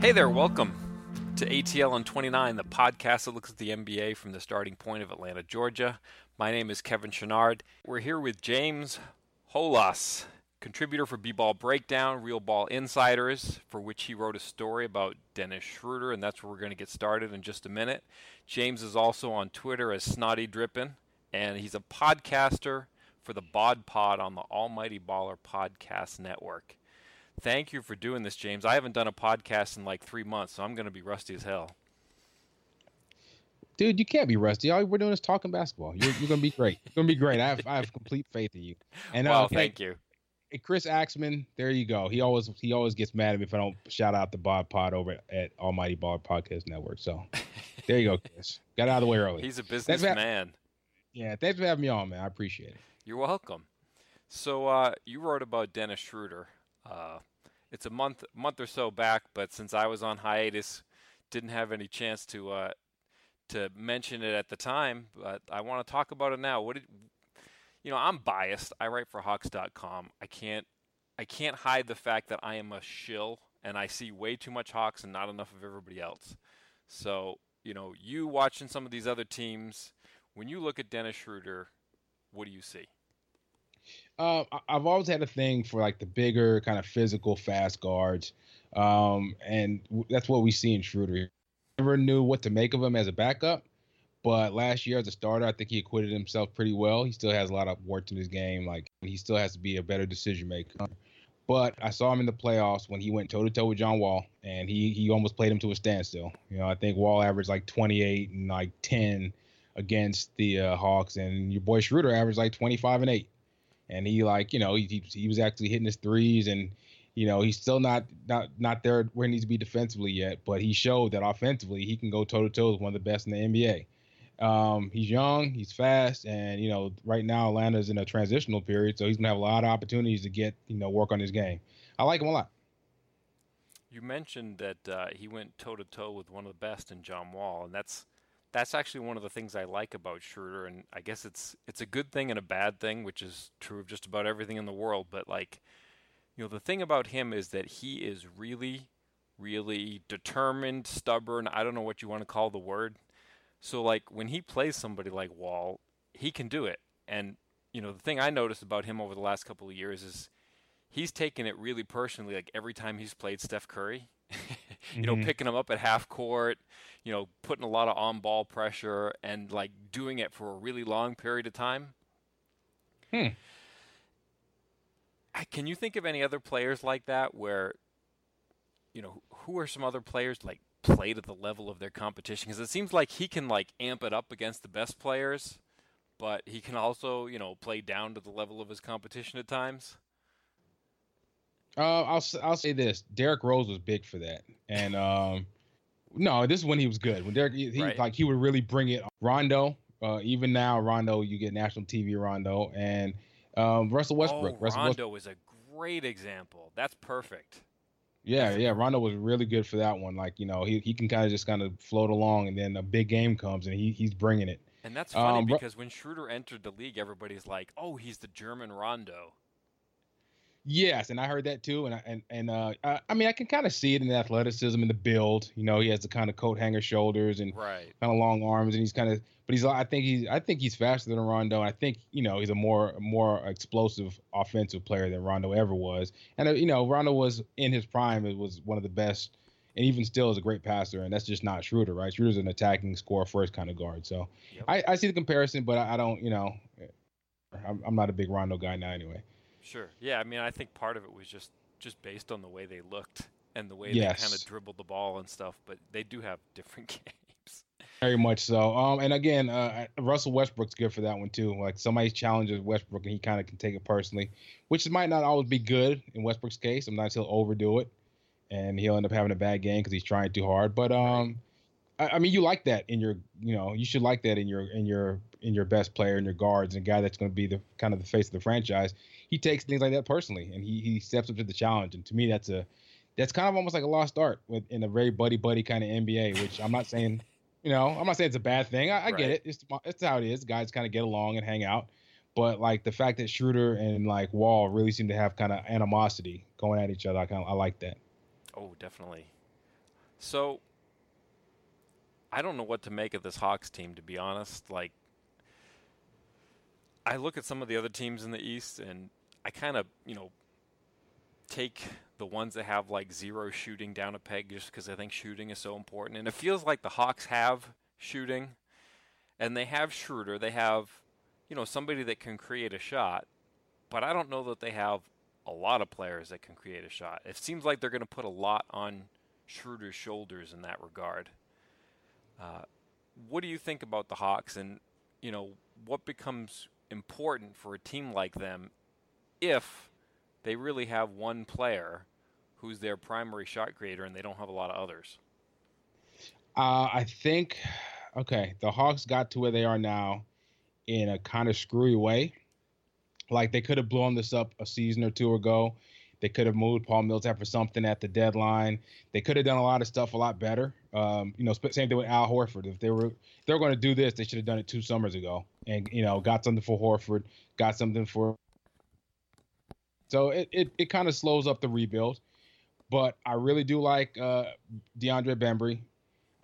Hey there, welcome to ATL on 29, the podcast that looks at the NBA from the starting point of Atlanta, Georgia. My name is Kevin Chouinard. We're here with James Holas, contributor for B-Ball Breakdown, Real Ball Insiders, for which he wrote a story about Dennis Schroeder, and that's where we're going to get started in just a minute. James is also on Twitter as Snotty Drippin', and he's a podcaster for the Bod Pod on the Almighty Baller Podcast Network. Thank you for doing this, James. I haven't done a podcast in like three months, so I'm going to be rusty as hell. Dude, you can't be rusty. All we're doing is talking basketball. You're, you're going to be great. You're going to be great. I have, I have complete faith in you. And well, uh, thank you. Chris Axman, there you go. He always he always gets mad at me if I don't shout out the Bob Pod over at Almighty Bob Podcast Network. So there you go, Chris. Got out of the way early. He's a businessman. Yeah, thanks for having me on, man. I appreciate it. You're welcome. So uh, you wrote about Dennis Schroeder uh, it's a month month or so back, but since I was on hiatus, didn't have any chance to uh, to mention it at the time. But I want to talk about it now. What did you know? I'm biased. I write for Hawks.com. I can't I can't hide the fact that I am a shill and I see way too much Hawks and not enough of everybody else. So you know, you watching some of these other teams, when you look at Dennis Schroeder, what do you see? Uh, I've always had a thing for like the bigger, kind of physical, fast guards, um, and that's what we see in Schroeder. Never knew what to make of him as a backup, but last year as a starter, I think he acquitted himself pretty well. He still has a lot of work in his game. Like he still has to be a better decision maker. But I saw him in the playoffs when he went toe to toe with John Wall, and he he almost played him to a standstill. You know, I think Wall averaged like 28 and like 10 against the uh, Hawks, and your boy Schroeder averaged like 25 and 8 and he like you know he he was actually hitting his threes and you know he's still not not not there where he needs to be defensively yet, but he showed that offensively he can go toe to toe with one of the best in the NBA. Um, he's young, he's fast, and you know right now Atlanta's in a transitional period, so he's gonna have a lot of opportunities to get you know work on his game. I like him a lot. You mentioned that uh, he went toe to toe with one of the best in John Wall, and that's that's actually one of the things I like about Schroeder, and I guess it's it's a good thing and a bad thing, which is true of just about everything in the world. But like, you know, the thing about him is that he is really, really determined, stubborn. I don't know what you want to call the word. So like when he plays somebody like Wall, he can do it. And you know, the thing I noticed about him over the last couple of years is he's taken it really personally. Like every time he's played Steph Curry, you know, mm-hmm. picking him up at half court, you know, putting a lot of on ball pressure and like doing it for a really long period of time. Hmm. Can you think of any other players like that where, you know, who are some other players like played at the level of their competition? Because it seems like he can like amp it up against the best players, but he can also, you know, play down to the level of his competition at times. Uh, I'll I'll say this: Derrick Rose was big for that, and um, no, this is when he was good. When Derrick, he, he right. like he would really bring it. Rondo, uh, even now, Rondo, you get national TV Rondo, and um, Russell Westbrook. Oh, Russell Rondo Westbrook. is a great example. That's perfect. Yeah, yeah. Rondo was really good for that one. Like you know, he he can kind of just kind of float along, and then a big game comes, and he he's bringing it. And that's funny um, because when Schroeder entered the league, everybody's like, "Oh, he's the German Rondo." Yes, and I heard that too, and I, and and uh, I, I mean I can kind of see it in the athleticism and the build. You know, he has the kind of coat hanger shoulders and right. kind of long arms, and he's kind of, but he's I think he's I think he's faster than Rondo, and I think you know he's a more more explosive offensive player than Rondo ever was. And uh, you know, Rondo was in his prime, it was one of the best, and even still is a great passer, and that's just not Schroeder, right? Schroeder's an attacking, score first kind of guard. So yep. I, I see the comparison, but I, I don't, you know, I'm, I'm not a big Rondo guy now anyway. Sure. Yeah. I mean, I think part of it was just just based on the way they looked and the way yes. they kind of dribbled the ball and stuff. But they do have different games. Very much so. Um, and again, uh, Russell Westbrook's good for that one too. Like somebody challenges Westbrook and he kind of can take it personally, which might not always be good in Westbrook's case. Sometimes he'll overdo it, and he'll end up having a bad game because he's trying too hard. But um, I mean, you like that in your, you know, you should like that in your in your in your best player and your guards and a guy that's going to be the kind of the face of the franchise he takes things like that personally, and he he steps up to the challenge. And to me, that's a that's kind of almost like a lost art with, in a very buddy buddy kind of NBA. Which I'm not saying You know, I'm not saying it's a bad thing. I, I right. get it. It's it's how it is. Guys kind of get along and hang out. But like the fact that Schroeder and like Wall really seem to have kind of animosity going at each other, I kind of I like that. Oh, definitely. So I don't know what to make of this Hawks team, to be honest. Like, I look at some of the other teams in the East, and I kind of, you know, take the ones that have like zero shooting down a peg just because I think shooting is so important. And it feels like the Hawks have shooting, and they have Schroeder. They have, you know, somebody that can create a shot, but I don't know that they have a lot of players that can create a shot. It seems like they're going to put a lot on Schroeder's shoulders in that regard. Uh, what do you think about the Hawks, and you know what becomes important for a team like them if they really have one player who's their primary shot creator and they don't have a lot of others? Uh, I think, okay, the Hawks got to where they are now in a kind of screwy way. Like they could have blown this up a season or two ago. They could have moved Paul Millsap for something at the deadline. They could have done a lot of stuff a lot better. Um, you know, same thing with Al Horford. If they were if they were going to do this, they should have done it two summers ago, and you know, got something for Horford, got something for. So it it, it kind of slows up the rebuild, but I really do like uh, DeAndre Bembry.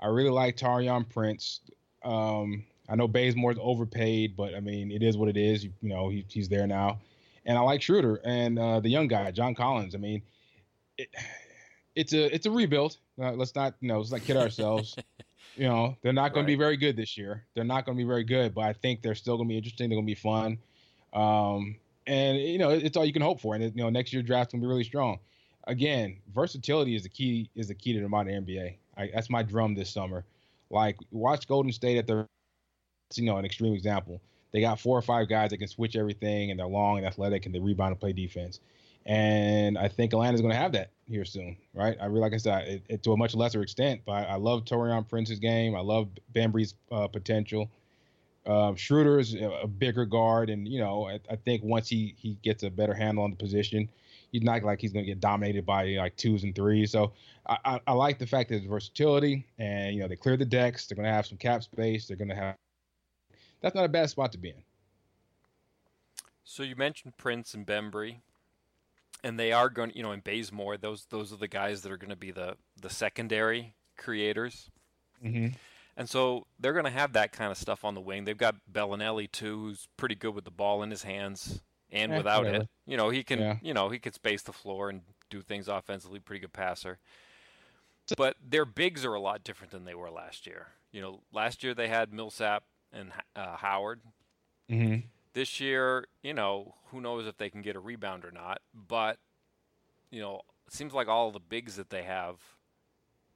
I really like Taurean Prince. Um, I know Bazemore's overpaid, but I mean, it is what it is. You, you know, he, he's there now, and I like Schroeder and uh, the young guy, John Collins. I mean, it, it's a it's a rebuild. Uh, let's not you know let's not kid ourselves. you know, they're not going right. to be very good this year. They're not going to be very good, but I think they're still going to be interesting. They're going to be fun. Um, and you know, it's all you can hope for. And you know, next year draft's going to be really strong. Again, versatility is the key is the key to the modern NBA. I, that's my drum this summer. Like watch Golden State at the you know, an extreme example. They got four or five guys that can switch everything, and they're long and athletic, and they rebound and play defense. And I think Atlanta's going to have that here soon, right? I really, like I said, it, it, to a much lesser extent, but I, I love Taurean Prince's game. I love Bembry's uh, potential. Um, Schroeder is a, bigger guard, and you know, I, I, think once he he gets a better handle on the position, he's not like he's going to get dominated by like twos and threes. So I, I, I like the fact that his versatility, and you know, they clear the decks. They're going to have some cap space. They're going to have that's not a bad spot to be in. So you mentioned Prince and Bembry, and they are going, you know, in Bazemore, Those those are the guys that are going to be the the secondary creators. Mm-hmm. And so they're going to have that kind of stuff on the wing. They've got Belinelli too, who's pretty good with the ball in his hands and without whatever. it. You know, he can, yeah. you know, he can space the floor and do things offensively. Pretty good passer. But their bigs are a lot different than they were last year. You know, last year they had Millsap, and uh, Howard. Mm-hmm. This year, you know, who knows if they can get a rebound or not. But you know, it seems like all the bigs that they have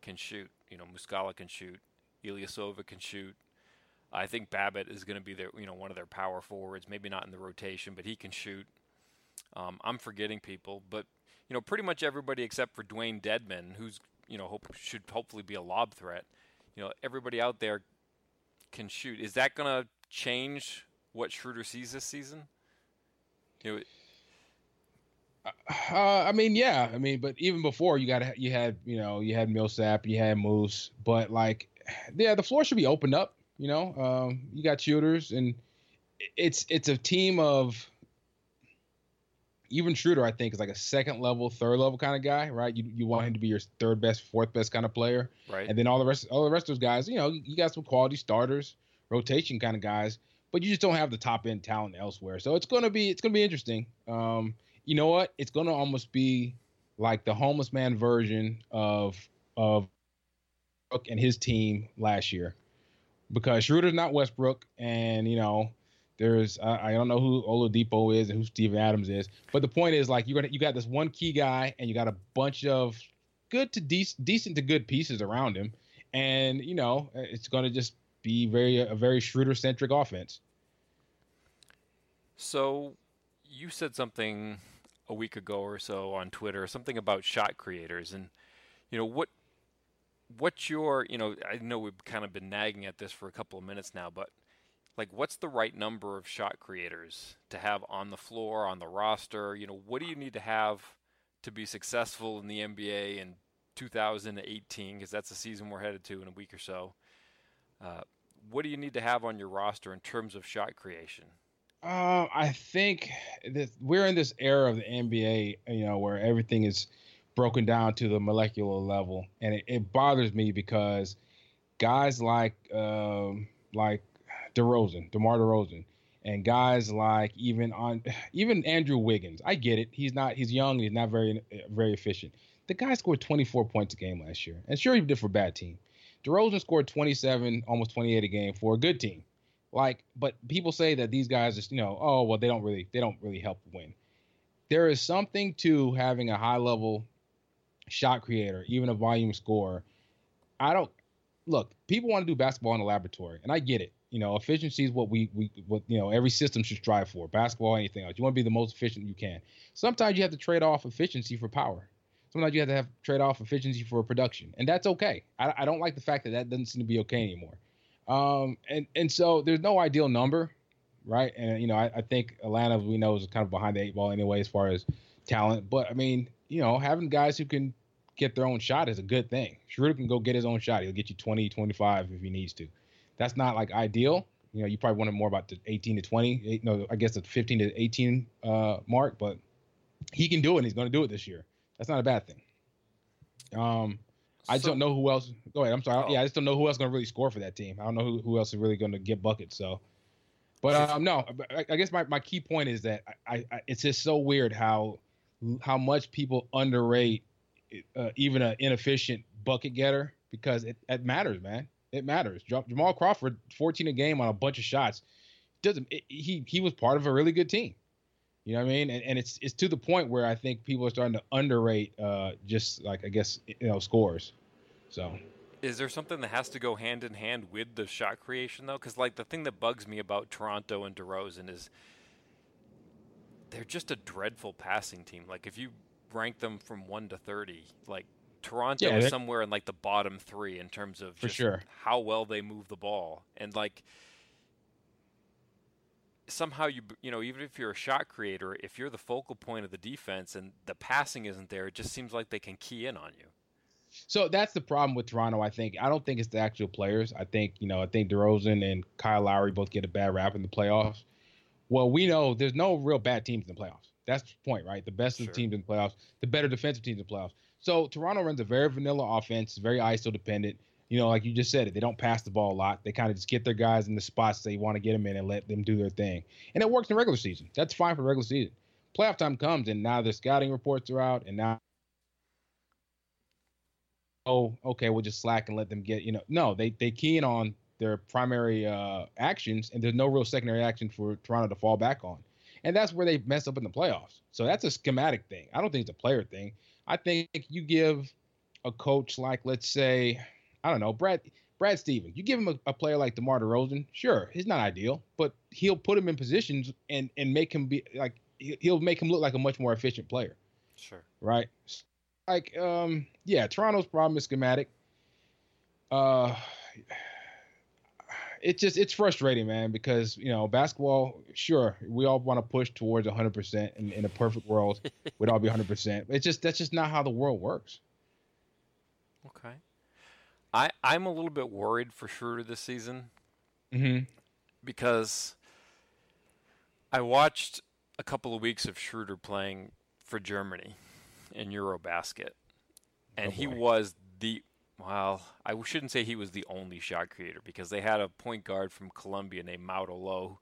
can shoot. You know, Muscala can shoot. Ilyasova can shoot. I think Babbitt is going to be their, you know, one of their power forwards. Maybe not in the rotation, but he can shoot. Um, I'm forgetting people, but you know, pretty much everybody except for Dewayne Dedmon, who's you know hope, should hopefully be a lob threat. You know, everybody out there can shoot. Is that going to change what Schroeder sees this season? You know, uh, I mean, yeah. I mean, but even before you got you had you know you had Millsap, you had Moose, but like, yeah, the floor should be opened up. You know, um, you got shooters, and it's it's a team of even Schroeder. I think is like a second level, third level kind of guy, right? You you want him to be your third best, fourth best kind of player, right? And then all the rest, all the rest of those guys, you know, you got some quality starters, rotation kind of guys, but you just don't have the top end talent elsewhere. So it's gonna be it's gonna be interesting. Um, you know what? It's gonna almost be like the homeless man version of of Brooke and his team last year, because Schroeder's not Westbrook, and you know there's I, I don't know who Oladipo is and who Steve Adams is, but the point is like you got you got this one key guy and you got a bunch of good to de- decent to good pieces around him, and you know it's to just be very a very Schroeder centric offense. So, you said something a week ago or so on Twitter, something about shot creators, and you know what what's your you know I know we've kind of been nagging at this for a couple of minutes now, but like what's the right number of shot creators to have on the floor on the roster? You know what do you need to have to be successful in the nba in 2018 because that's the season we're headed to in a week or so. Uh, what do you need to have on your roster in terms of shot creation? Uh, I think that we're in this era of the NBA, you know, where everything is broken down to the molecular level, and it, it bothers me because guys like um, like DeRozan, DeMar DeRozan, and guys like even on even Andrew Wiggins. I get it. He's not. He's young. He's not very very efficient. The guy scored 24 points a game last year, and sure he did for a bad team. DeRozan scored 27, almost 28 a game for a good team. Like, but people say that these guys just, you know, oh well, they don't really, they don't really help win. There is something to having a high level shot creator, even a volume scorer. I don't look. People want to do basketball in a laboratory, and I get it. You know, efficiency is what we we what you know every system should strive for. Basketball, anything else. You want to be the most efficient you can. Sometimes you have to trade off efficiency for power. Sometimes you have to have trade off efficiency for production, and that's okay. I, I don't like the fact that that doesn't seem to be okay anymore. Um, and and so there's no ideal number, right? And you know, I, I think Atlanta, we know, is kind of behind the eight ball anyway as far as talent. But I mean, you know, having guys who can get their own shot is a good thing. Schroeder can go get his own shot. He'll get you 20, 25 if he needs to. That's not like ideal. You know, you probably wanted more about the 18 to 20. No, I guess the 15 to 18 uh, mark, but he can do it. and He's going to do it this year. That's not a bad thing. Um, I just so, don't know who else. Go ahead. I'm sorry. Oh. Yeah, I just don't know who else is going to really score for that team. I don't know who, who else is really going to get buckets. So, but um, no, I, I, guess my, my key point is that I, I, it's just so weird how how much people underrate uh, even an inefficient bucket getter because it, it matters, man. It matters. Jamal Crawford, 14 a game on a bunch of shots, doesn't it, he he was part of a really good team. You know what I mean? And, and it's it's to the point where I think people are starting to underrate uh, just like I guess you know scores. So. Is there something that has to go hand in hand with the shot creation though? Because like the thing that bugs me about Toronto and DeRozan is they're just a dreadful passing team. Like if you rank them from one to thirty, like Toronto yeah, is somewhere in like the bottom three in terms of for sure how well they move the ball and like somehow you you know even if you're a shot creator, if you're the focal point of the defense and the passing isn't there, it just seems like they can key in on you. So that's the problem with Toronto. I think I don't think it's the actual players. I think you know I think DeRozan and Kyle Lowry both get a bad rap in the playoffs. Well, we know there's no real bad teams in the playoffs. That's the point, right? The best sure. of the teams in the playoffs, the better defensive teams in the playoffs. So Toronto runs a very vanilla offense, very ISO dependent you know, like you just said it, they don't pass the ball a lot. They kind of just get their guys in the spots they want to get them in and let them do their thing. And it works in regular season. That's fine for regular season. Playoff time comes, and now the scouting reports are out, and now, oh, okay, we'll just slack and let them get, you know, no, they they key in on their primary uh, actions, and there's no real secondary action for Toronto to fall back on. And that's where they mess up in the playoffs. So that's a schematic thing. I don't think it's a player thing. I think you give a coach like, let's say, I don't know, Brad Brad Stevens. You give him a, a player like DeMar DeRozan, sure, he's not ideal, but he'll put him in positions and and make him be like he'll make him look like a much more efficient player. Sure. Right. Like um yeah, Toronto's problem is schematic. Uh it's just it's frustrating, man, because you know basketball. Sure, we all want to push towards 100. percent in, in a perfect world, we'd all be 100. percent It's just that's just not how the world works. I I'm a little bit worried for Schroeder this season mm-hmm. because I watched a couple of weeks of Schroeder playing for Germany in EuroBasket, and oh he was the well, I shouldn't say he was the only shot creator because they had a point guard from Columbia named Maodo Lo,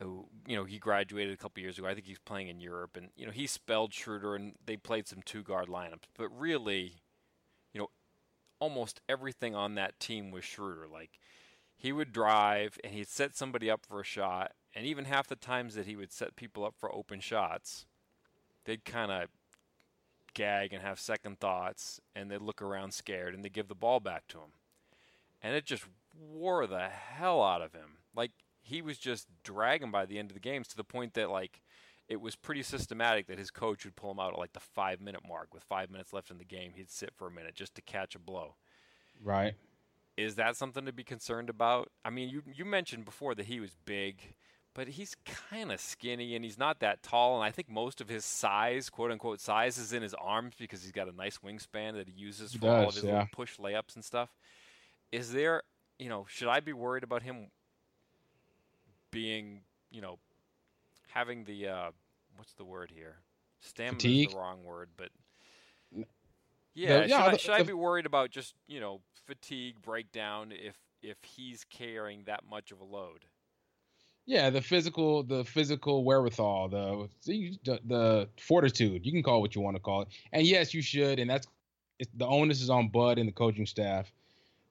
who you know he graduated a couple years ago. I think he's playing in Europe, and you know he spelled Schroeder, and they played some two guard lineups. But really, almost everything on that team was Schroeder. Like he would drive and he'd set somebody up for a shot, and even half the times that he would set people up for open shots, they'd kind of gag and have second thoughts, and they'd look around scared, and they give the ball back to him, and it just wore the hell out of him. Like he was just dragging by the end of the games to the point that like it was pretty systematic that his coach would pull him out at like the five minute mark with five minutes left in the game. He'd sit for a minute just to catch a blow. Right. Is that something to be concerned about? I mean, you you mentioned before that he was big, but he's kind of skinny and he's not that tall. And I think most of his size, quote unquote size, is in his arms because he's got a nice wingspan that he uses he for does, all of his yeah. push layups and stuff. Is there you know, should I be worried about him being, you know, having the uh, what's the word here? Stamina Fatigue? is the wrong word, but yeah, yeah, should, I, the- I be worried about just you know fatigue, breakdown if if he's carrying that much of a load? Yeah, the physical, the physical wherewithal, the the, the fortitude. You can call it what you want to call it. And yes, you should. And that's the onus is on Bud and the coaching staff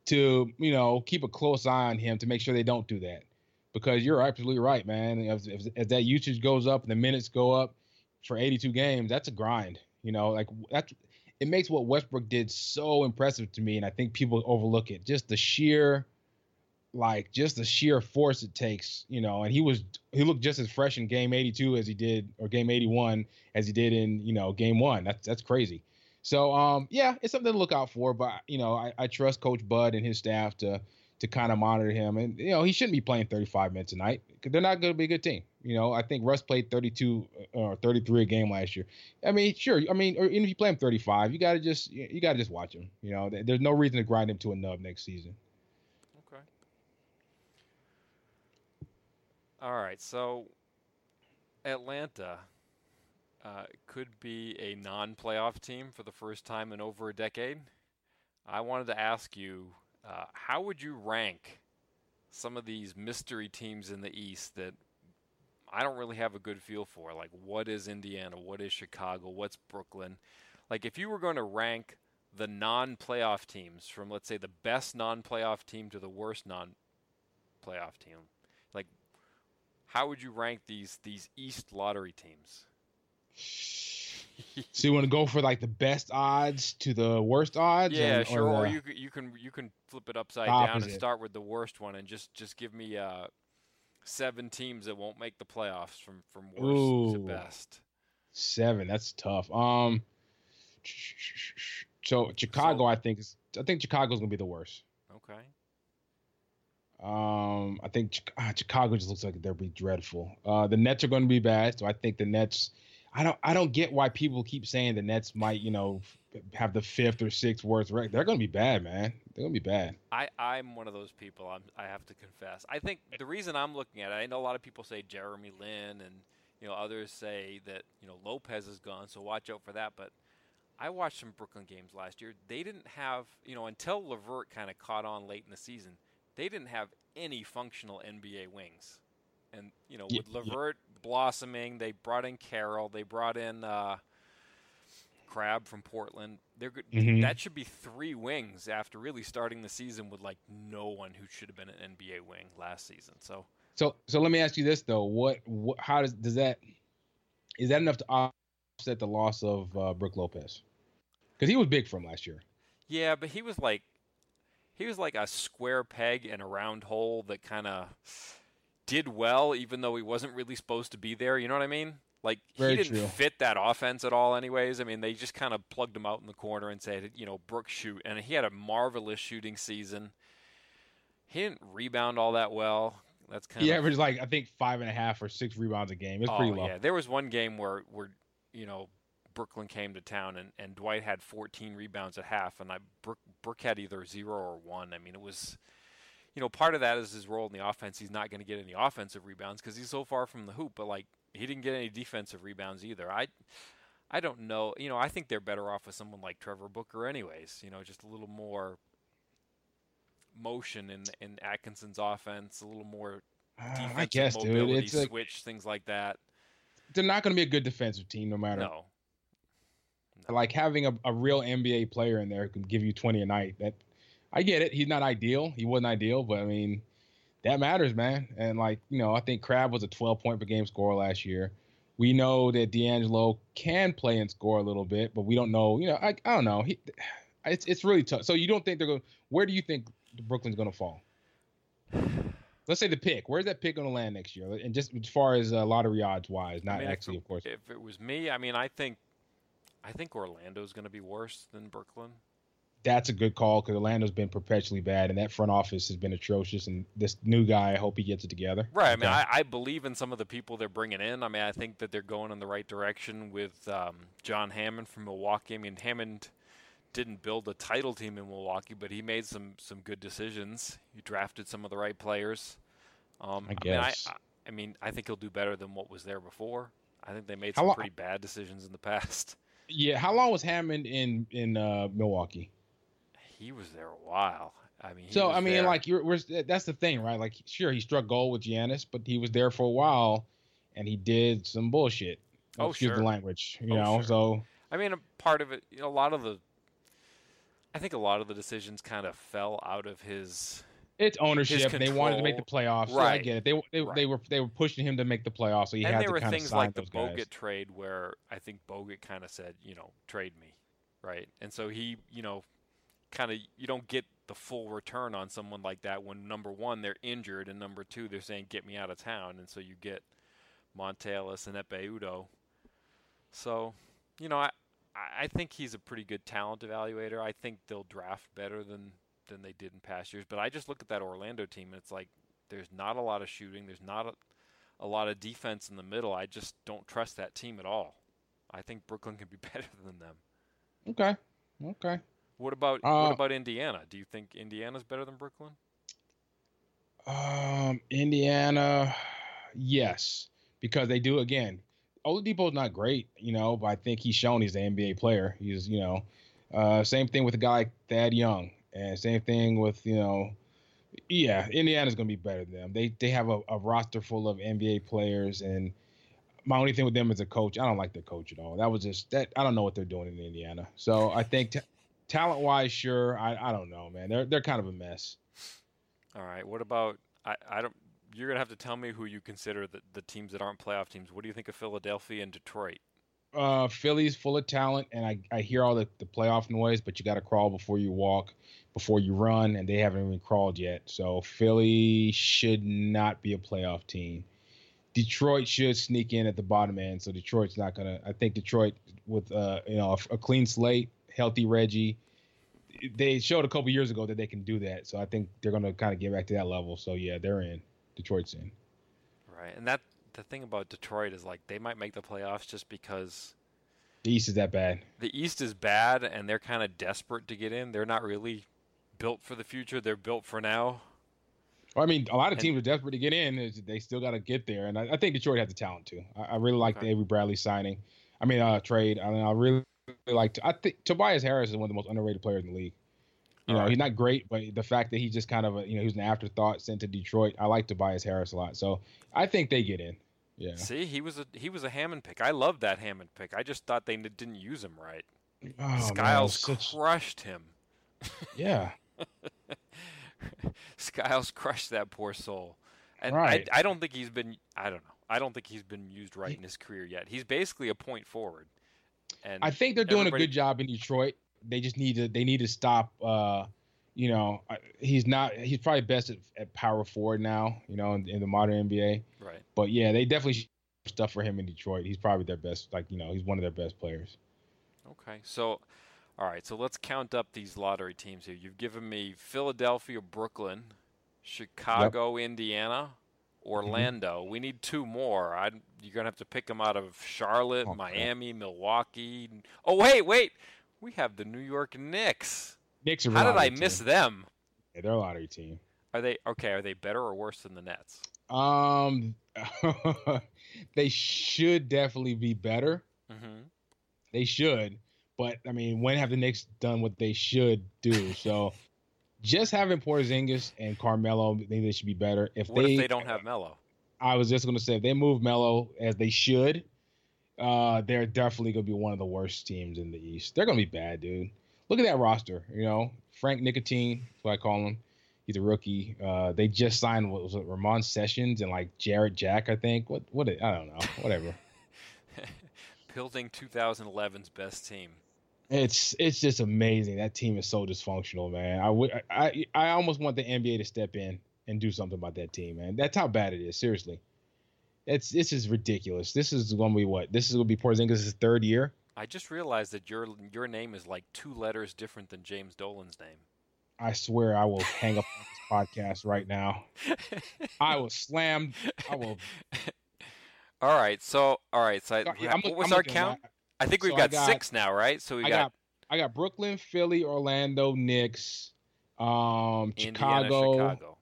to you know keep a close eye on him to make sure they don't do that. Because you're absolutely right, man. As that usage goes up and the minutes go up for 82 games, that's a grind. You know, like that's it makes what Westbrook did so impressive to me, and I think people overlook it. Just the sheer like just the sheer force it takes, you know, and he was he looked just as fresh in game 82 as he did or game 81 as he did in, you know, game 1. That's that's crazy. So um yeah, it's something to look out for, but you know, I, I trust coach Bud and his staff to to kind of monitor him and you know, he shouldn't be playing 35 minutes a night cuz they're not going to be a good team. You know, I think Russ played 32 or 33 a game last year. I mean, sure, I mean, or even if you play him 35, you got to just you got to just watch him, you know. There's no reason to grind him to a nub next season. Okay. All right, so Atlanta uh, could be a non-playoff team for the first time in over a decade. I wanted to ask you, uh, how would you rank some of these mystery teams in the East that I don't really have a good feel for? Like, what is Indiana? What is Chicago? What's Brooklyn? Like, if you were going to rank the non-playoff teams from, let's say, the best non-playoff team to the worst non-playoff team, like, how would you rank these these East lottery teams? So you want to go for like the best odds to the worst odds? Yeah, or- sure. Or, the- you you can you can flip it upside down and start with the worst one, and just just give me uh, seven teams that won't make the playoffs from from worst to best. seven. That's tough. Um, so Chicago, So- I think is. I think Chicago's gonna be the worst. Okay. Um, I think ah, Chicago just looks like they'll be dreadful. Uh, the Nets are going to be bad, so I think the Nets. I don't. I don't get why people keep saying the Nets might, you know, have the fifth or sixth worst record. They're going to be bad, man. They're going to be bad. I, I'm one of those people. I'm, I have to confess. I think the reason I'm looking at it, I know a lot of people say Jeremy Lin, and you know others say that you know Lopez is gone, so watch out for that. But I watched some Brooklyn games last year. They didn't have you know until LeVert kind of caught on late in the season. They didn't have any functional NBA wings, and you know with ye- LeVert blossoming, they brought in Carroll, they brought in. Uh, Crabbe from Portland. They're good. Mhm. That should be three wings after really starting the season with like no one who should have been an NBA wing last season. So So, so let me ask you this though: what, what how does does that is that enough to offset the loss of uh, Brook Lopez? Because he was big from last year. yeah, but he was like he was like a square peg in a round hole that kind of did well, even though he wasn't really supposed to be there. You know what I mean? Like Very he didn't true. fit that offense at all. Anyways, I mean they just kind of plugged him out in the corner and said, you know, Brooks shoot, and he had a marvelous shooting season. He didn't rebound all that well. That's kind of He of averaged like I think five and a half or six rebounds a game. It's pretty oh, low. yeah. There was one game where, where you know, Brooklyn came to town and, and Dwight had 14 rebounds at half, and I Brook, Brook had either zero or one. I mean, it was, you know, part of that is his role in the offense. He's not going to get any offensive rebounds because he's so far from the hoop, but like he didn't get any defensive rebounds either. I, I don't know. You know, I think they're better off with someone like Trevor Booker, anyways. You know, just a little more motion in in Atkinson's offense, a little more Uh, I guess, dude. mobility, It's like switch, things like that. they're not going to be a good defensive team no matter. No. Like having a, a real NBA player in there who can give you 20 a night. That I get it. He's not ideal. He wasn't ideal, but I mean, that matters, man. And like you know, I think Crabbe was a 12 point per game scorer last year. We know that D'Angelo can play and score a little bit, but we don't know. You know, I, I don't know. He, it's it's really tough. So you don't think they're going? Where do you think Brooklyn's going to fall? Let's say the pick. Where's that pick going to land next year? And just as far as uh, lottery odds wise, not I mean, actually, it- of course. If it was me, I mean, I think, I think Orlando's going to be worse than Brooklyn. That's a good call because Orlando's been perpetually bad, and that front office has been atrocious. And this new guy, I hope he gets it together. Right. I mean. I, I believe in some of the people they're bringing in. I mean, I think that they're going in the right direction with um, John Hammond from Milwaukee. I mean, Hammond didn't build a title team in Milwaukee, but he made some some good decisions. He drafted some of the right players. Um, I guess. I mean, I, I mean, I think he'll do better than what was there before. I think they made some pretty bad decisions in the past. Yeah, how long was Hammond in in uh, Milwaukee? He was there a while. I mean, he So I mean, there- like you're, we're, that's the thing, right? Like, sure, he struck gold with Giannis, but he was there for a while, and he did some bullshit. Oh, Excuse sure. the language, you Oh, know. sure. So I mean, a part of it, you know, a lot of the, I think a lot of the decisions kind of fell out of his. it's ownership. They wanted to make the playoffs. So I Right. get it. They they, they were they were pushing him to make the playoffs, so he and had to kind of things sign like the those guys. Bogut trade where I think Bogut kind of said, you know, trade me, right? And so he, you know, kind of you don't get the full return on someone like that when number one they're injured and number two they're saying get me out of town, and so you get Monta Ellis and Ekpe Udoh. So, you know, I I think he's a pretty good talent evaluator. I think they'll draft better than than they did in past years. But I just look at that Orlando team and it's like there's not a lot of shooting. There's not a, a lot of defense in the middle. I just don't trust that team at all. I think Brooklyn can be better than them. Okay, okay. What about Uh, what about Indiana? Do you think Indiana's better than Brooklyn? Um, Indiana, yes, because they do again. Oladipo's not great, you know, but I think he's shown he's an NBA player. He's, you know, uh, same thing with a guy like Thad Young, and same thing with, you know, yeah, Indiana's gonna be better than them. They they have a, a roster full of NBA players, and my only thing with them as a coach, I don't like their coach at all. That was just that I don't know what they're doing in Indiana. So I think t- talent wise, sure, I I don't know, man. They're they're kind of a mess. All right. What about I, I don't you're gonna have to tell me who you consider the, the teams that aren't playoff teams. What do you think of Philadelphia and Detroit? uh, Philly's full of talent, and I, I hear all the, the playoff noise, but you got to crawl before you walk, before you run, and they haven't even crawled yet. So Philly should not be a playoff team. Detroit should sneak in at the bottom end, so Detroit's not gonna. I think Detroit with uh, you know a, a clean slate, healthy Reggie, they showed a couple years ago that they can do that. So I think they're gonna kind of get back to that level. So yeah, they're in. Detroit's in. Right. And that the thing about Detroit is like they might make the playoffs just because The East is that bad. the East is bad and they're kind of desperate to get in. They're not really built for the future. They're built for now. Well, I mean, a lot of And- teams are desperate to get in. They still got to get there, and I, I think Detroit has the talent too. I, I really like Okay. the Avery Bradley signing. I mean, uh, trade. I mean, I really, like. I think Tobias Harris is one of the most underrated players in the league. You know, he's not great, but the fact that he's just kind of a, you know, he's an afterthought sent to Detroit. I like Tobias Harris a lot, so I think they get in. Yeah. See, he was a he was a Hammond pick. I love that Hammond pick. I just thought they didn't use him right. Oh, man, Skiles such- crushed him. yeah. Skiles crushed that poor soul. And Right. I, I don't think he's been I don't know. I don't think he's been used right in his career yet. He's basically a point forward. And I think they're doing a good job in Detroit. They just need to they need to stop. uh You know, he's not. He's probably best at, at power forward now. You know, in, in the modern NBA. right. But yeah, they definitely stuff for him in Detroit. He's probably their best. Like you know, he's one of their best players. Okay. So all right, so let's count up these lottery teams here. You've given me Philadelphia, Brooklyn, Chicago, Indiana, Mm-hmm. Orlando. We need two more. I, you're gonna have to pick them out of Charlotte, Oh. Miami, Milwaukee. Oh wait, wait. We have the New York Knicks. Knicks are. How did I lottery miss team. them? Yeah, they're a lottery team. Are they okay? Are they better or worse than the Nets? Um, they should definitely be better. Mm-hmm. They should, but I mean, when have the Knicks done what they should do? So, just having Porzingis and Carmelo, I think they should be better. If What they, if they don't have Melo? I was just gonna say, if they move Melo as they should, uh, they're definitely gonna be one of the worst teams in the East. They're gonna be bad, dude. Look at that roster. You know, Frank Nicotine, that's what I call him. He's a rookie. Uh, they just signed what was it, Ramon Sessions and like Jarrett Jack, I think. What? What? I don't know. Whatever. Building 2011's best team. It's it's just amazing. That team is so dysfunctional, man. I would I I almost want the NBA to step in and do something about that team, man. That's how bad it is. Seriously, it's this is ridiculous. This is going to be what? This is going to be Porzingis' third year. I just realized that your your name is like two letters different than James Dolan's name. I swear I will hang up on this podcast right now. I will slam. I will. all right, so all right, so I, I'm what was I'm our count? I think we've so got, got- six now, right? So we got, got I got Brooklyn, Philly, Orlando, Knicks, um, Indiana, Chicago, Chicago.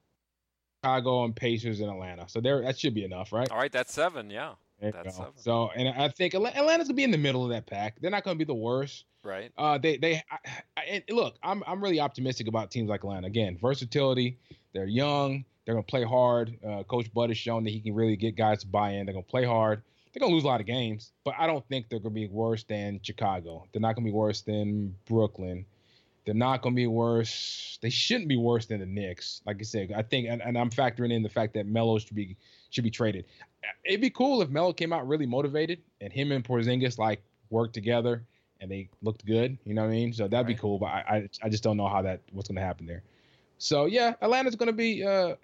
Chicago, and Pacers in Atlanta. So there, that should be enough, right? All right, that's seven. Yeah, that's seven. So, and I think Atlanta's gonna be in the middle of that pack. They're not gonna be the worst. right. Uh, they they I, I, and look, I'm I'm really optimistic about teams like Atlanta. Again, versatility. They're young. They're gonna play hard. Uh, Coach Bud has shown that he can really get guys to buy in. They're gonna play hard. They're gonna lose a lot of games, but I don't think they're gonna be worse than Chicago. They're not gonna be worse than Brooklyn. They're not gonna be worse. They shouldn't be worse than the Knicks. Like I said, I think, and, and I'm factoring in the fact that Melo should be should be traded. It'd be cool if Melo came out really motivated and him and Porzingis like worked together and they looked good. You know what I mean? So that'd be cool. But I, I I just don't know how that what's gonna happen there. So yeah, Atlanta's gonna be. uh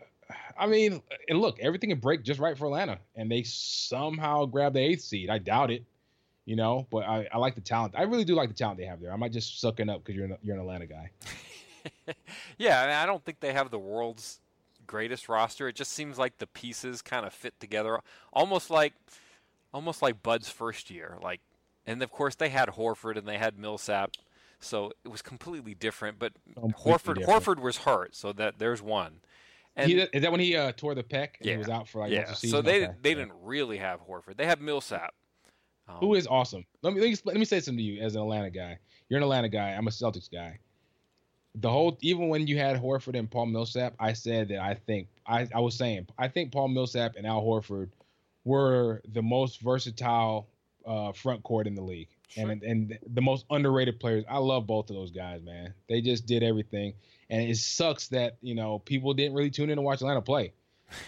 I mean, and look, everything can break just right for Atlanta, and they somehow grab the eighth seed. I doubt it, you know, but I, I like the talent. I really do like the talent they have there. I might just sucking up because you're an, you're an Atlanta guy. yeah, I, mean, I don't think they have the world's greatest roster. It just seems like the pieces kind of fit together, almost like, almost like Bud's first year. Like, and of course they had Horford and they had Millsap, so it was completely different. But Completely Horford, different. Horford was hurt, so that there's one. And He, is that when he uh, tore the pec and Yeah. he was out for like yeah, so they Okay. they didn't really have Horford. They have Millsap. Um, Who is awesome? Let me let me, explain- let me say something to you as an Atlanta guy. You're an Atlanta guy. I'm a Celtics guy. The whole even when you had Horford and Paul Millsap, I said that I think I, I was saying I think Paul Millsap and Al Horford were the most versatile uh, front court in the league Sure. and and the most underrated players. I love both of those guys, man. They just did everything, and it sucks that you know people didn't really tune in to watch Atlanta play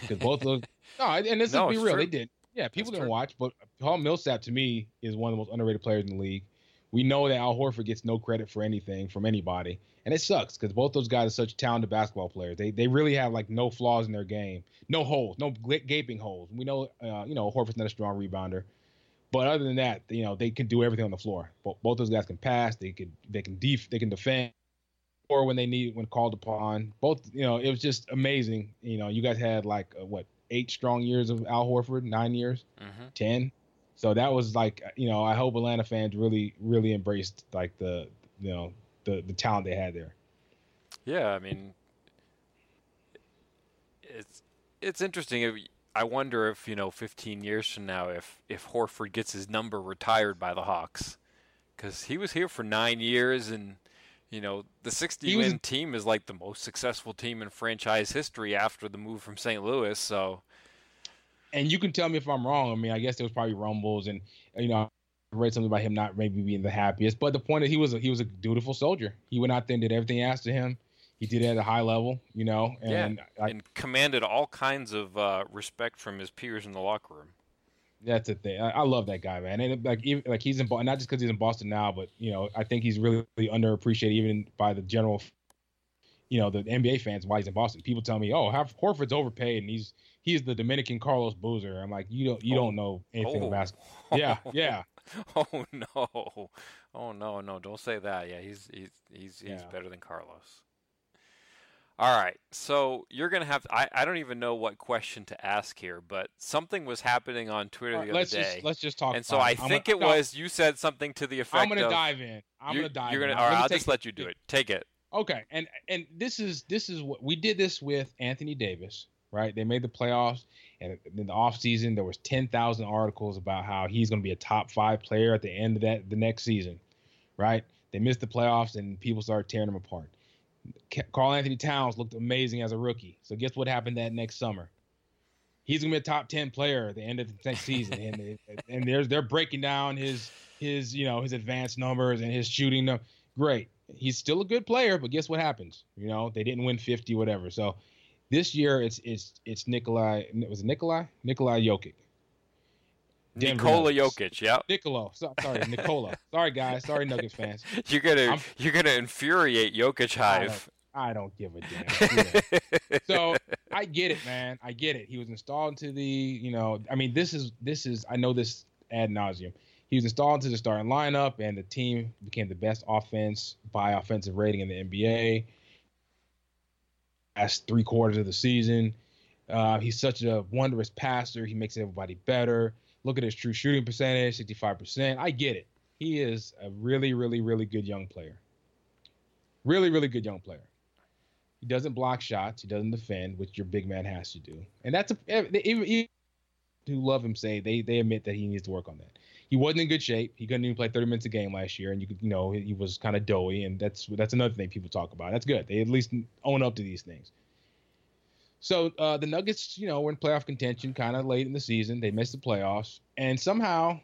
because both of those. No, and this No, is be real. true. They did. Yeah, people That's didn't true. watch, but Paul Millsap to me is one of the most underrated players in the league. We know that Al Horford gets no credit for anything from anybody, and it sucks because both those guys are such talented basketball players. They they really have like no flaws in their game, no holes, no gaping holes. We know, uh, you know, Horford's not a strong rebounder, but other than that, you know, they can do everything on the floor. Both, both those guys can pass. They can they can def they can defend, or when they need when called upon. Both, you know, it was just amazing. You know, you guys had like uh, what eight strong years of Al Horford, nine years. hmm 10 so that was like you know i hope atlanta fans really really embraced like the you know the the talent they had there Yeah, I mean, it's it's interesting. I wonder if you know, 15 years from now, if if Horford gets his number retired by the Hawks, because he was here for nine years, and you know, the 60 He was- win team is like the most successful team in franchise history after the move from St. Louis. So and you can tell me if i'm wrong i mean i guess there was probably rumbles and you know I read something about him not maybe being the happiest but the point is he was a, he was a dutiful soldier he went out there and did everything asked of him he did it at a high level you know Yeah, and I, and commanded all kinds of uh, respect from his peers in the locker room. That's the thing. I, I love that guy, man. And like, even, like he's in Bo- not just because he's in Boston now, but you know, I think he's really, really underappreciated even by the general, you know, the NBA fans why he's in Boston. People tell me, "Oh, have Horford's overpaid and he's he's the Dominican Carlos Boozer." I'm like, you don't you Oh. don't know anything Oh. about basketball. Yeah, yeah. Oh no! Oh no! No! Don't say that. Yeah, he's he's he's he's Yeah. better than Carlos. All right, so you're gonna have. I I don't even know what question to ask here, but something was happening on Twitter All the other let's day, just let's just talk. and so I it. I'm think gonna- it no, was you said something to the effect I'm gonna of. dive in. I'm gonna dive. You're in. gonna. Let All right, I'll just let you do it. Take it. Okay, and and this is this is what we did this with Anthony Davis, right? They made the playoffs, and in the offseason, there was ten thousand articles about how he's going to be a top five player at the end of that the next season, right? They missed the playoffs, and people started tearing him apart. Karl-Anthony Towns looked amazing as a rookie. So guess what happened that next summer? He's gonna be a top ten player at the end of the next season, and and there's they're breaking down his his you know his advanced numbers and his shooting. num- Great, he's still a good player, but guess what happens? You know they didn't win fifty, whatever. So this year it's it's it's Nikolai was it Nikolai Nikolai Jokic. Denver Nikola Nuggets. Jokic. Yeah. Nicolo, so, sorry, Nicola. sorry guys, sorry Nuggets fans. You're gonna I'm- you're gonna infuriate Jokic I Hive. I don't give a damn. Yeah. so I get it, man. I get it. He was installed into the, you know, I mean, this is this is I know this ad nauseum. He was installed into the starting lineup, and the team became the best offense by offensive rating in the NBA. Last three quarters of the season, uh, he's such a wondrous passer. He makes everybody better. Look at his true shooting percentage, sixty-five percent. I get it. he is a really, really, really good young player. Really, really good young player. He doesn't block shots. He doesn't defend, which your big man has to do. And that's a eh, even, even who love him say they they admit that he needs to work on that. He wasn't in good shape. He couldn't even play 30 minutes a game last year, and you could you know he was kind of doughy, and that's that's another thing people talk about. That's good. They at least own up to these things. So uh, the Nuggets, you know, were in playoff contention kind of late in the season. They missed the playoffs, and somehow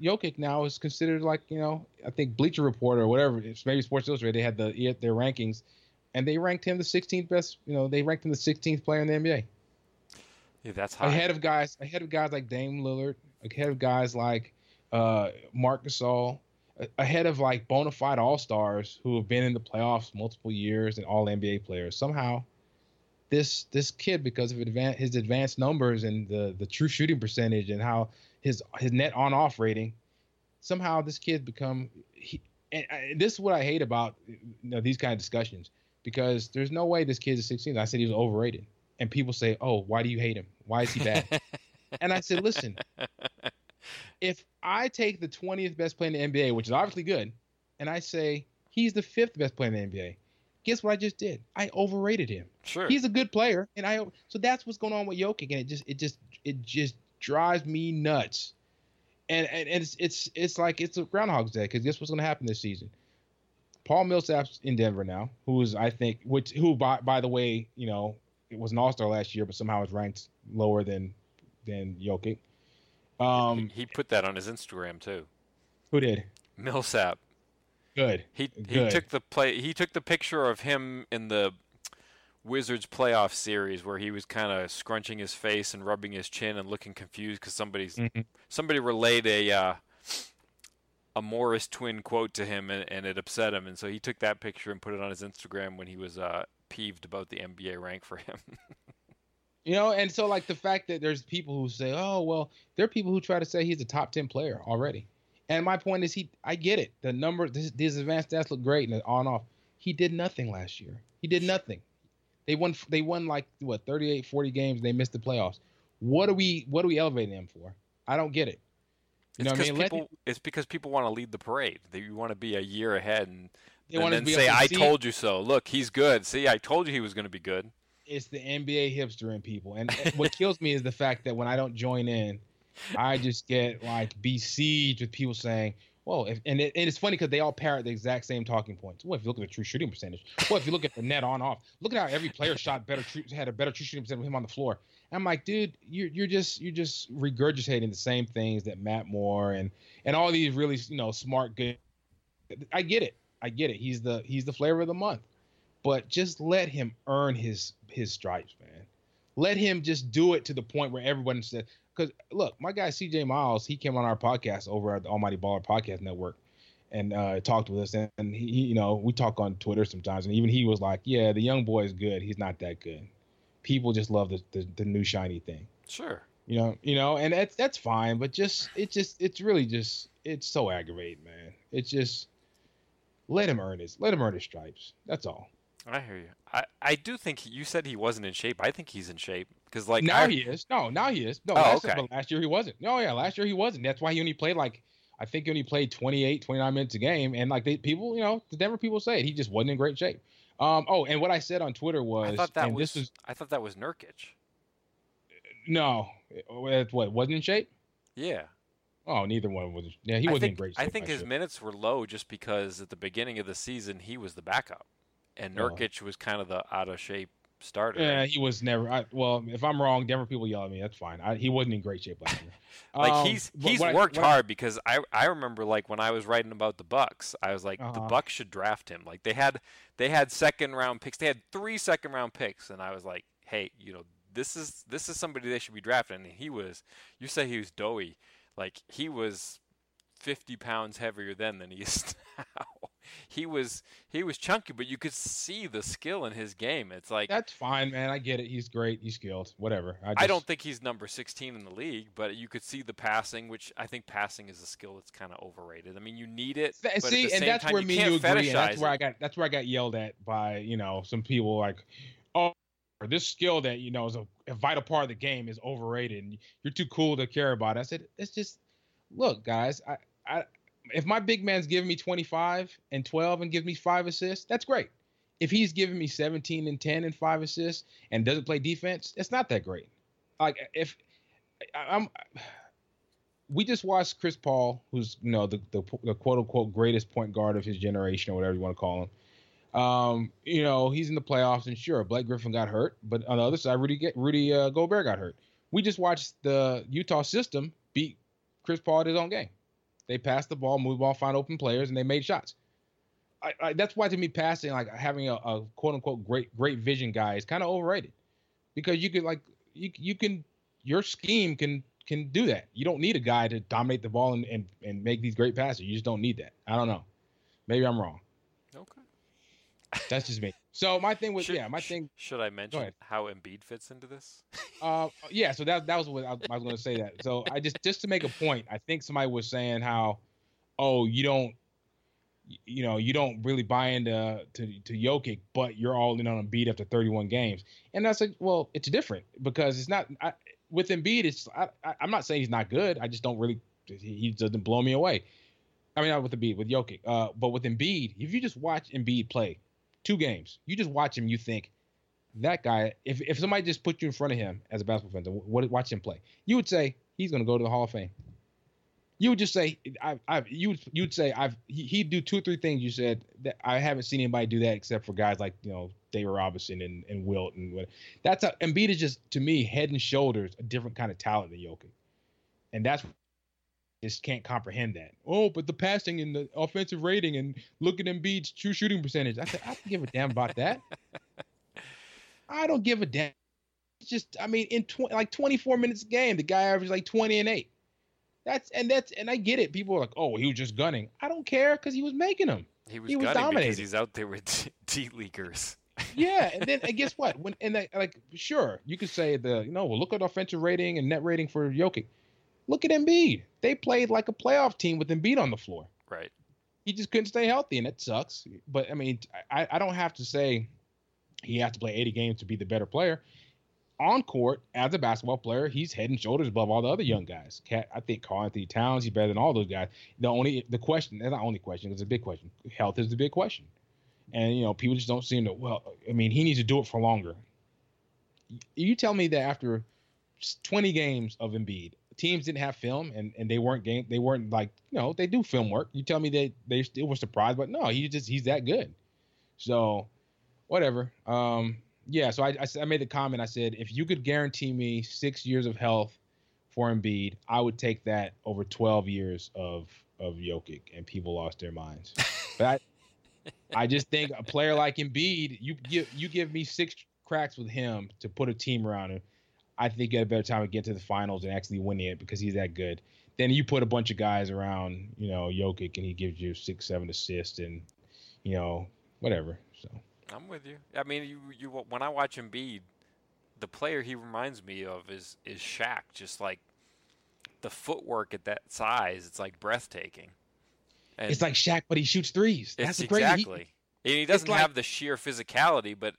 Jokic now is considered like you know I think Bleacher Report or whatever, maybe Sports Illustrated, they had the their rankings, and they ranked him the 16th best. You know, they ranked him the 16th player in the NBA. Yeah, that's high. Ahead of guys, ahead of guys like Dame Lillard, ahead of guys like uh, Marc Gasol, ahead of like bona fide All Stars who have been in the playoffs multiple years and All NBA players. Somehow, this this kid, because of advan- his advanced numbers and the the true shooting percentage and how his his net on off rating. Somehow this kid become he, and, and this is what I hate about you know, these kind of discussions because there's no way this kid is 16. I said he was overrated, and people say, "Oh, why do you hate him? Why is he bad?" and I said, "Listen, if I take the 20th best player in the NBA, which is obviously good, and I say he's the fifth best player in the NBA, guess what I just did? I overrated him. Sure, he's a good player, and I so that's what's going on with Jokic, and it just it just it just drives me nuts. And and, and it's it's it's like it's a Groundhog's Day because guess what's going to happen this season? Paul Millsap's in Denver now, who is I think which who by by the way you know it was an All Star last year, but somehow is ranked lower than than Jokic. Um, he, he put that on his Instagram too. Who did? Millsap. Good. He he Good. took the play. He took the picture of him in the Wizards playoff series where he was kind of scrunching his face and rubbing his chin and looking confused because somebody's mm-hmm. somebody relayed a uh, a Morris twin quote to him and, and, it upset him and so he took that picture and put it on his Instagram when he was uh, peeved about the NBA rank for him. you know, and so like the fact that there's people who say, "Oh, well, there are people who try to say he's a top ten player already." And my point is, he I get it. The number, his, his advanced stats look great and on off. He did nothing last year. He did nothing. They won. They won like what 38, 40 games. They missed the playoffs. What are we? What are we elevating them for? I don't get it. You it's, I mean? people, it's because people want to lead the parade. They want to be a year ahead and, and then say, "I told you so." Look, he's good. See, I told you he was going to be good. It's the NBA hipster in people, and what kills me is the fact that when I don't join in, I just get like besieged with people saying, well, if, and, it, and it's funny because they all parrot the exact same talking points. Well, if you look at the true shooting percentage, well, if you look at the net on off, look at how every player shot better, had a better true shooting percentage with him on the floor. And I'm like, dude, you're you're just you're just regurgitating the same things that Matt Moore and and all these really you know smart good. I get it, I get it. He's the he's the flavor of the month, but just let him earn his his stripes, man. Let him just do it to the point where everyone said, because look, my guy CJ Miles, he came on our podcast over at the Almighty Baller Podcast Network and uh, talked with us. And, and he, you know, we talk on Twitter sometimes, and even he was like, "Yeah, the young boy is good. He's not that good. People just love the the, the new shiny thing." Sure. You know, you know, and that's that's fine, but just it just it's really just it's so aggravating, man. It's just let him earn his let him earn his stripes. That's all. I hear you. I, I do think he, you said he wasn't in shape. I think he's in shape because like now I, he is. No, now he is. No, oh, last, okay. Year, last year he wasn't. No, yeah, last year he wasn't. That's why he only played like I think he only played 28, 29 minutes a game. And like they people, you know, the Denver people say it, he just wasn't in great shape. Um. Oh, and what I said on Twitter was, I thought that was, was, I thought that was Nurkic. No, what wasn't in shape? Yeah. Oh, neither one was. Yeah, he wasn't think, in great shape. I think his minutes were low just because at the beginning of the season he was the backup and Nurkic was kind of the out of shape starter. Yeah, he was never. I, well, if I'm wrong, Denver people yell at me. That's fine. I, he wasn't in great shape last year. like um, he's he's worked hard because I I remember like when I was writing about the Bucks, I was like uh-huh. the Bucks should draft him. Like they had they had second round picks. They had three second round picks, and I was like, hey, you know, this is this is somebody they should be drafting. And he was. You say he was doughy. Like he was 50 pounds heavier then than he is now. He was he was chunky, but you could see the skill in his game. It's like that's fine, man. I get it. He's great. He's skilled. Whatever. I, just... I don't think he's number 16 in the league, but you could see the passing, which I think passing is a skill that's kind of overrated. I mean, you need it. see, and that's time, where me you agree. And that's where I got that's where I got yelled at by you know some people like, oh, this skill that you know is a, a vital part of the game is overrated, and you're too cool to care about. It. I said it's just look, guys. I I, if my big man's giving me 25 and 12 and gives me five assists, that's great. If he's giving me 17 and 10 and five assists and doesn't play defense, it's not that great. Like if I'm, we just watched Chris Paul, who's you know the, the, the quote unquote greatest point guard of his generation or whatever you want to call him. Um, you know he's in the playoffs and sure Blake Griffin got hurt, but on the other side Rudy Rudy uh, Gobert got hurt. We just watched the Utah system beat Chris Paul at his own game. They passed the ball, moved the ball, find open players, and they made shots. I, I, that's why to me passing like having a, a quote unquote great great vision guy is kind of overrated because you could like you you can your scheme can can do that. You don't need a guy to dominate the ball and, and, and make these great passes. You just don't need that. I don't know. Maybe I'm wrong. Okay. That's just me. So my thing was, should, yeah, my thing. Should I mention how Embiid fits into this? uh, yeah. So that that was what I, I was going to say. That. So I just just to make a point, I think somebody was saying how, oh, you don't, you know, you don't really buy into to to Jokic, but you're all in on Embiid after 31 games, and that's like, well, it's different because it's not. I, with Embiid, it's I, I, am not saying he's not good. I just don't really. He doesn't blow me away. I mean, not with Embiid, with Jokic. Uh, but with Embiid, if you just watch Embiid play two games, you just watch him, you think that guy. If if somebody just put you in front of him as a basketball fan, what watch him play, you would say he's going to go to the Hall of Fame. You would just say, I, I've, you would, you'd say, I've, he, he'd do two or three things. You said that I haven't seen anybody do that except for guys like, you know, David Robinson and, and Wilt and what. That's how Embiid is just to me head and shoulders a different kind of talent than Jokic, and that's just can't comprehend that. Oh, but the passing and the offensive rating and look at Embiid's true shooting percentage. I said I don't give a damn about that. I don't give a damn. It's just I mean in tw- like 24 minutes a game, the guy averaged like 20 and eight. That's and that's and I get it. People are like, oh, he was just gunning. I don't care because he was making them. He was, he was dominating because he's out there with D leaguers yeah, and then and guess what? When and like sure, you could say the you know, well, look at offensive rating and net rating for Jokic. Look at Embiid. They played like a playoff team with Embiid on the floor. Right. He just couldn't stay healthy, and it sucks. But I mean, I, I don't have to say he has to play 80 games to be the better player. On court, as a basketball player, he's head and shoulders above all the other young guys. Cat, I think Karl-Anthony Towns, he's better than all those guys. The only the question, that's not only question, it's a big question. Health is the big question and you know people just don't seem to. Well, I mean, he needs to do it for longer. You tell me that after 20 games of Embiid, teams didn't have film and, and they weren't game they weren't like you know they do film work. You tell me that they still were surprised, but no, he just he's that good. So, whatever. Um, yeah. So I, I I made the comment. I said if you could guarantee me six years of health for Embiid, I would take that over 12 years of of Jokic, and people lost their minds. But I, I just think a player like Embiid, you give you give me six cracks with him to put a team around him. I think you a better time to get to the finals and actually winning it because he's that good. Then you put a bunch of guys around, you know, Jokic, and he gives you six, seven assists, and you know, whatever. So I'm with you. I mean, you you when I watch Embiid, the player he reminds me of is is Shaq. Just like the footwork at that size, it's like breathtaking. And it's like Shaq, but he shoots threes. That's the crazy. Exactly. He, and he doesn't like, have the sheer physicality, but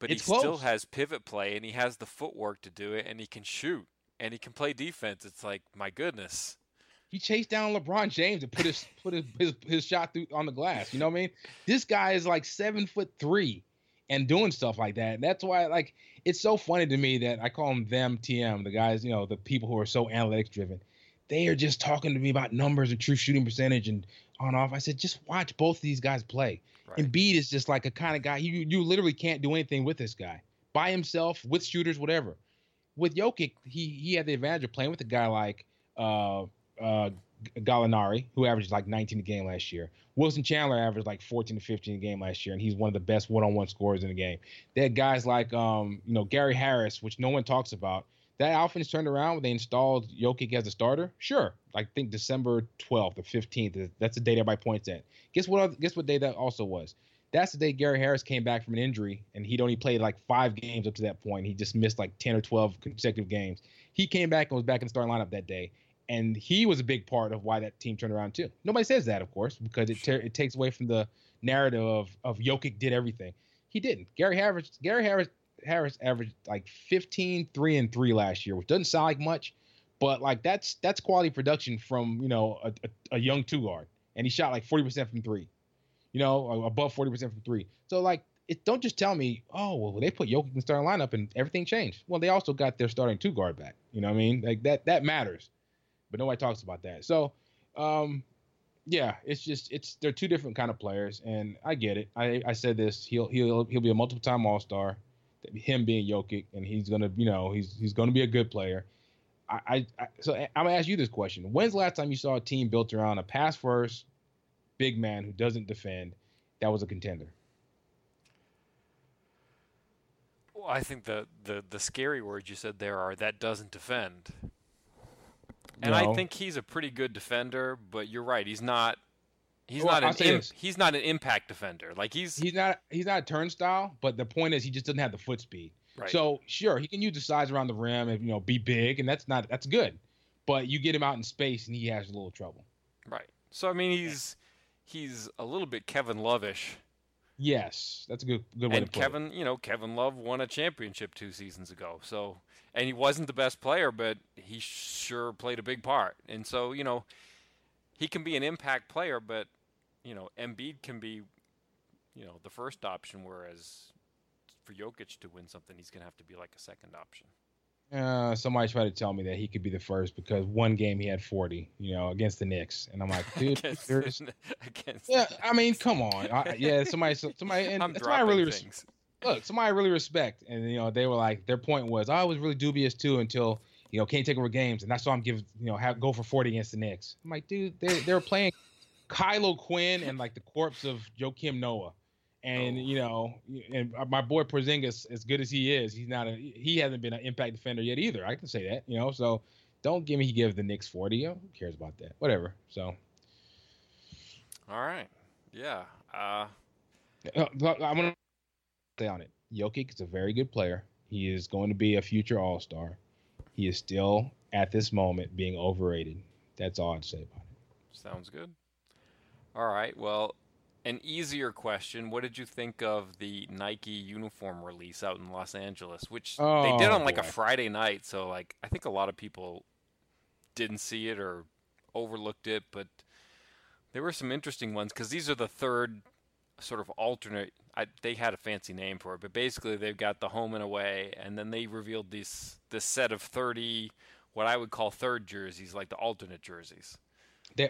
but he close. still has pivot play and he has the footwork to do it and he can shoot and he can play defense. It's like my goodness. He chased down LeBron James and put his put his, his, his shot through on the glass. You know what I mean? This guy is like seven foot three and doing stuff like that. And that's why like it's so funny to me that I call them them TM, the guys, you know, the people who are so analytics driven they are just talking to me about numbers and true shooting percentage and on off. I said, just watch both of these guys play. Right. Embiid is just like a kind of guy you you literally can't do anything with this guy by himself with shooters, whatever. With Jokic, he he had the advantage of playing with a guy like uh, uh, Gallinari, who averaged like 19 a game last year. Wilson Chandler averaged like 14 to 15 a game last year, and he's one of the best one-on-one scorers in the game. They had guys like um, you know Gary Harris, which no one talks about that offense turned around when they installed Jokic as a starter. Sure, I think December 12th or 15th. That's the date everybody points at. Guess what? Guess what day that also was? That's the day Gary Harris came back from an injury, and he'd only played like five games up to that point. He just missed like 10 or 12 consecutive games. He came back and was back in the starting lineup that day, and he was a big part of why that team turned around too. Nobody says that, of course, because it ter- it takes away from the narrative of of Jokic did everything. He didn't. Gary Harris Gary Harris Harris averaged like 15, 3 and 3 last year, which doesn't sound like much, but like that's that's quality production from you know a, a, a young two guard, and he shot like forty percent from three, you know, above forty percent from three. So like, it don't just tell me, oh well, they put Jokic in the starting lineup and everything changed. Well, they also got their starting two guard back. You know what I mean? Like that that matters, but nobody talks about that. So, um, yeah, it's just it's they're two different kind of players, and I get it. I I said this. He'll he'll he'll be a multiple time All Star. Him being Jokic, and he's gonna you know he's he's gonna be a good player. I, I, I so I'm gonna ask you this question: When's the last time you saw a team built around a pass first big man who doesn't defend that was a contender? Well, I think the, the, the scary words you said there are that doesn't defend. And no. I think he's a pretty good defender, but you're right. He's not. He's well, not an. he's not an impact defender. Like he's. He's not. He's not a turnstile. But the point is, he just doesn't have the foot speed. Right. So sure, he can use the size around the rim and you know be big, and that's not that's good. But you get him out in space, and he has a little trouble. Right. So I mean, he's he's a little bit Kevin Lovish. Yes, that's a good good way and to put Kevin, it. you know, Kevin Love won a championship two seasons ago. So and he wasn't the best player, but he sure played a big part. And so, you know, he can be an impact player, but you know, Embiid can be, you know, the first option. Whereas for Jokic to win something, he's going to have to be like a second option. Uh, somebody tried to tell me that he could be the first because one game he had 40, you know, against the Knicks, and I'm like, dude, against yeah, I mean, come on, I, yeah, somebody, somebody, and I'm somebody really, res- look, somebody I really respect, and you know, they were like, their point was, I was really dubious too until you know can't take over games, and that's why I'm giving, you know, have go for 40 against the Knicks. I'm like, dude, they they were playing Kyle O'Quinn and like the corpse of Joakim Noah. And oh. you know, and my boy Porzingis, as good as he is, he's not a he hasn't been an impact defender yet either. I can say that, you know. So don't give me he gives the Knicks forty. You know, who cares about that? Whatever. So. All right. Yeah. Uh, uh I'm gonna stay on it. Jokic is a very good player. He is going to be a future All Star. He is still at this moment being overrated. That's all I'd say about it. Sounds good. All right. Well, an easier question. What did you think of the Nike uniform release out in Los Angeles, which oh, they did on oh, like boy. a Friday night? So like I think a lot of people didn't see it or overlooked it, but there were some interesting ones because these are the third sort of alternate. I, they had a fancy name for it, but basically they've got the home and away, and then they revealed this this set of thirty what I would call third jerseys, like the alternate jerseys.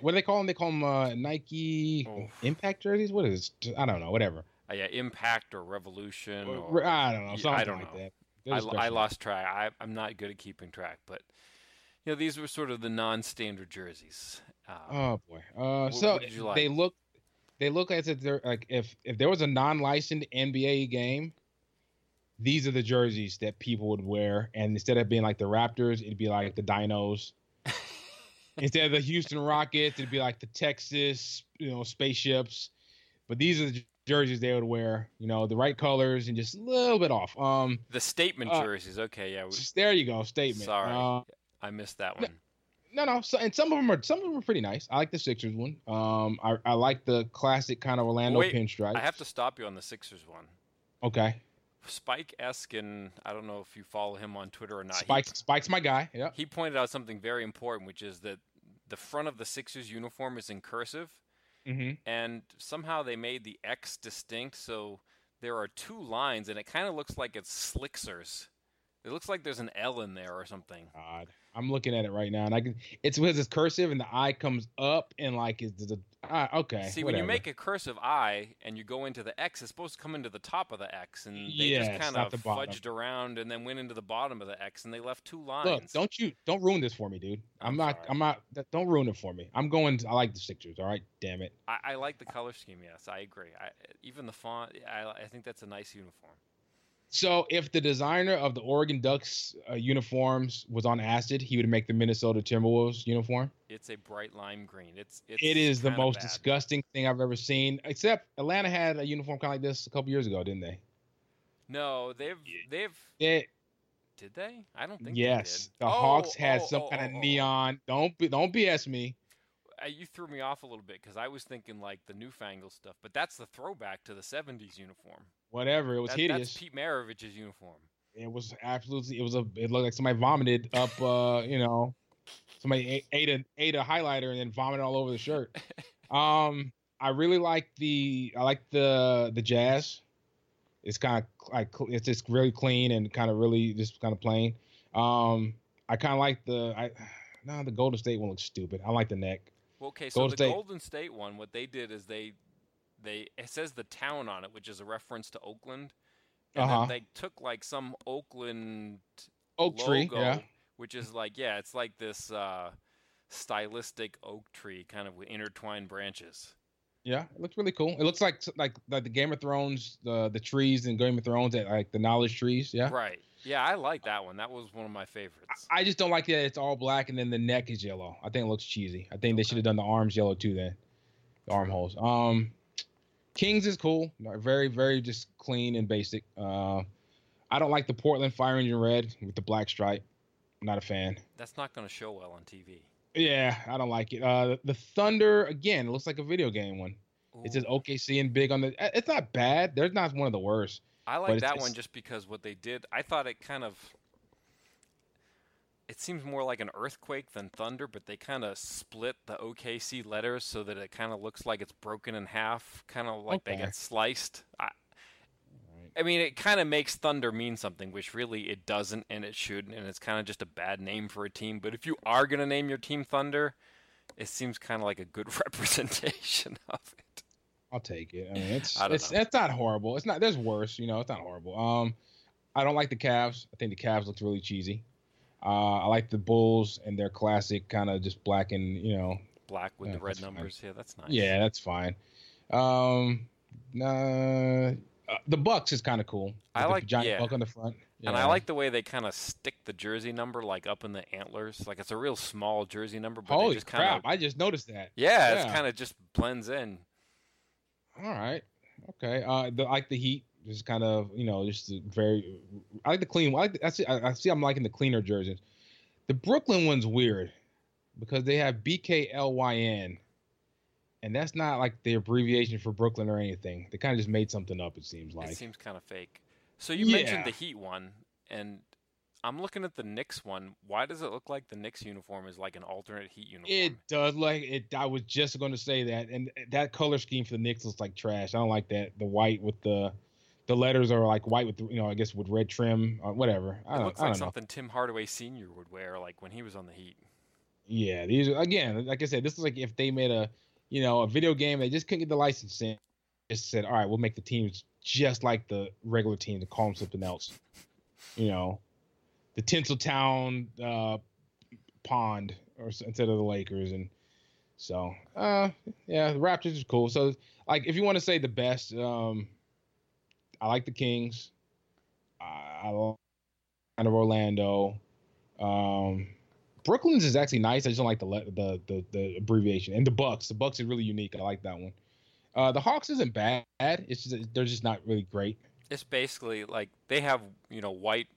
What do they call them? They call them uh, Nike Impact jerseys. What is? It? I don't know. Whatever. Uh, yeah, Impact or Revolution. Or, I don't know. Something I don't like know. that. I, I lost track. I, I'm not good at keeping track, but you know these were sort of the non-standard jerseys. Uh, oh boy. Uh, what, so what like? they look. They look as if they're like if if there was a non-licensed NBA game, these are the jerseys that people would wear, and instead of being like the Raptors, it'd be like the Dinos Instead of the Houston Rockets, it'd be like the Texas, you know, spaceships. But these are the jerseys they would wear, you know, the right colors and just a little bit off. Um, the statement uh, jerseys, okay, yeah. We... There you go, statement. Sorry, uh, I missed that one. No, no, so, and some of them are some of them are pretty nice. I like the Sixers one. Um, I, I like the classic kind of Orlando Wait, pinstripes. I have to stop you on the Sixers one. Okay. Spike Eskin, I don't know if you follow him on Twitter or not. Spike, he, Spike's my guy. Yeah. He pointed out something very important, which is that the front of the Sixers uniform is in cursive, mm-hmm. and somehow they made the X distinct, so there are two lines, and it kind of looks like it's Slicksers. It looks like there's an L in there or something. God. I'm looking at it right now, and I can. It's because it's cursive, and the eye comes up, and like is the uh, okay. See, whatever. when you make a cursive I and you go into the X, it's supposed to come into the top of the X, and they yeah, just kind of fudged around and then went into the bottom of the X, and they left two lines. Look, don't you don't ruin this for me, dude. I'm, I'm not. Sorry. I'm not. Don't ruin it for me. I'm going. I like the Sixers. All right, damn it. I, I like the color scheme. Yes, I agree. I, even the font. I, I think that's a nice uniform. So if the designer of the Oregon Ducks uh, uniforms was on acid, he would make the Minnesota Timberwolves uniform. It's a bright lime green. It's, it's it is the most bad. disgusting thing I've ever seen. Except Atlanta had a uniform kind of like this a couple years ago, didn't they? No, they've they've. It, did they? I don't think. Yes, the oh, Hawks had oh, some oh, kind of oh, oh. neon. Don't be, don't BS me. You threw me off a little bit because I was thinking like the newfangled stuff, but that's the throwback to the '70s uniform whatever. It was that, hideous. That's Pete Maravich's uniform. It was absolutely. It was a. It looked like somebody vomited up. uh, you know. somebody ate, ate a ate a highlighter and then vomited all over the shirt. um, I really like the I like the the jazz. It's kind of like it's just really clean and kind of really just kind of plain. Um, I kind of like the I no the Golden State one looks stupid. I like the neck. Well, okay, so Golden the State- Golden State one, what they did is they they it says the town on it, which is a reference to Oakland. And Uh-huh. then they took like some Oakland Oak tree, yeah. which is like yeah, it's like this uh, stylistic oak tree, kind of with intertwined branches. Yeah, it looks really cool. It looks like like like the Game of Thrones, the the trees in Game of Thrones, that like the knowledge trees. Yeah. Right. Yeah, I like that one. That was one of my favorites. I just don't like that it's all black and then the neck is yellow. I think it looks cheesy. I think they should have done the arms yellow too then. The armholes. Um Kings is cool. Very, very just clean and basic. Uh I don't like the Portland Fire Engine red with the black stripe. Not a fan. That's not going to show well on TV. Yeah, I don't like it. Uh the Thunder again, it looks like a video game one. It says Ooh. OKC and big on the it's not bad. There's not one of the worst. I like it's- that it's- one just because what they did. I thought it kind of. It seems more like an earthquake than thunder, but they kind of split the OKC letters so that it kind of looks like it's broken in half, kind of like they Okay. get sliced. I, I mean, it kind of makes thunder mean something, which really it doesn't, and it shouldn't, and it's kind of just a bad name for a team. But if you are gonna name your team Thunder, it seems kind of like a good representation of it. I'll take it. I mean, it's I don't it's know. it's not horrible. It's not. There's worse. You know, it's not horrible. Um, I don't like the Cavs. I think the Cavs looks really cheesy. Uh, I like the Bulls and their classic kind of just black and you know. Black with Yeah, the red that's fine. numbers, yeah, that's nice. Yeah, that's fine. Um, uh, uh, the Bucks is kind of cool. I With the like- giant yeah. buck on the front. And I like the way they kind of stick the jersey number like up in the antlers. Like it's a real small jersey number, but Holy just kind crap! of I just noticed that. yeah, Yeah. it's kind of just blends in. All right. Okay. Uh, the, I like the Heat. Just kind of, you know, just very. I like the clean. I like. The, I see. I, I see. I'm liking the cleaner jerseys. The Brooklyn one's weird because they have BKLYN, and that's not like the abbreviation for Brooklyn or anything. They kind of just made something up. It seems like. it seems kind of fake. So you mentioned the Heat one, and I'm looking at the Knicks one. Why does it look like the Knicks uniform is like an alternate Heat uniform? It does like it. I was just going to say that, and that color scheme for the Knicks looks like trash. I don't like that. The white with the, the letters are like white with the, you know, I guess with red trim or whatever. I It don't, looks like don't know. something Tim Hardaway Sr. would wear, like when he was on the Heat. Yeah, these are again, like I said, this is like if they made a, you know, a video game, they just couldn't get the licensing. Just said, all right, we'll make the teams just like the regular teams and call them something else. You know, the Tinseltown uh, Pond or instead of the Lakers, and so uh, yeah, the Raptors is cool. So like, if you want to say the best, um, I like the Kings. I, I like kind of Orlando. Um, Brooklyn's is actually nice. I just don't like the the the, the abbreviation. And the Bucks, the Bucks is really unique. I like that one. Uh, the Hawks isn't bad. It's just they're just not really great. It's basically like they have you know white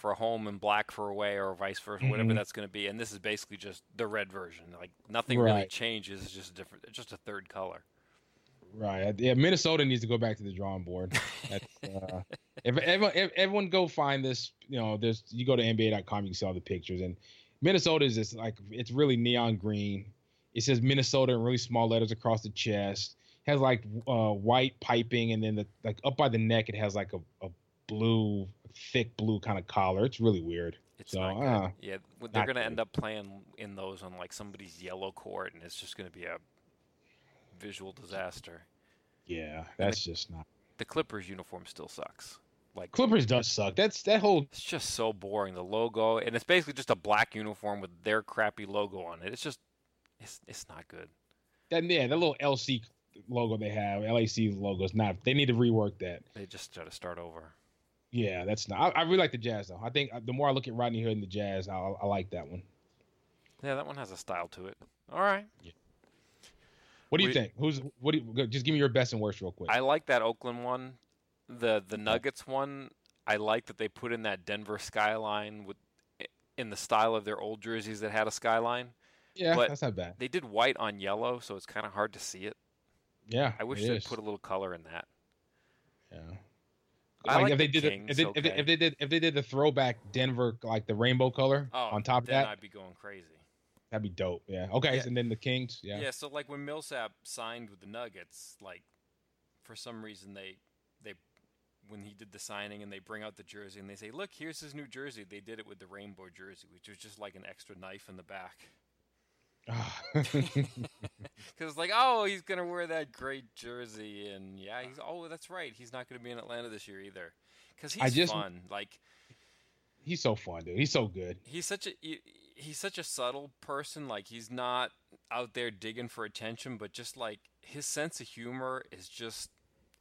for a home and black for away, or vice versa, whatever Mhm. that's going to be. And this is basically just the red version. Like nothing really changes. It's just a different. It's just a third color. Right. Yeah. Minnesota needs to go back to the drawing board. That's, uh, if, everyone, if everyone go find this, you know, there's you go to NBA.com, you can see all the pictures. And Minnesota is just like it's really neon green. It says Minnesota in really small letters across the chest. Has like uh, white piping, and then the like up by the neck, it has like a, a blue, thick blue kind of collar. It's really weird. It's So, not good. uh, yeah, they're to good. end up playing in those on like somebody's yellow court, and it's just going to be a visual disaster. Yeah, that's just not. The Clippers uniform still sucks. Like Clippers does suck. That's that whole it's just so boring. The logo, and it's basically just a black uniform with their crappy logo on it. It's just, it's it's not good. that yeah, that little LC logo they have, LAC logo is not. They need to rework that. They just got to start over. Yeah, that's not. I, I really like the Jazz though. I think uh, the more I look at Rodney Hood and the Jazz, I, I like that one. Yeah, that one has a style to it. All right. What do you We- think? Who's what? Do you, go- just give me your best and worst real quick. I like that Oakland one. The the Nuggets one, I like that they put in that Denver skyline with in the style of their old jerseys that had a skyline. yeah, but- that's not bad. They did white on yellow, so it's kind of hard to see it. Yeah, I wish they'd put a little color in that. Yeah. Like, like if they did the- Kings, if they, if, they, if they did if they did the throwback Denver like the rainbow color Oh, on top of that, I'd be going crazy. That'd be dope. Yeah. Okay. Yeah. And then the Kings. Yeah. Yeah, so like when Millsap signed with the Nuggets, like for some reason they they when he did the signing and they bring out the jersey and they say, "Look, here's his new jersey." They did it with the rainbow jersey, which was just like an extra knife in the back. Because like, oh, he's gonna wear that great jersey, and yeah, he's oh, that's right, he's not gonna be in Atlanta this year either. Because he's I just- fun. Like he's so fun, dude. He's so good. he's such a he, he's such a subtle person. Like he's not out there digging for attention, but just like his sense of humor is just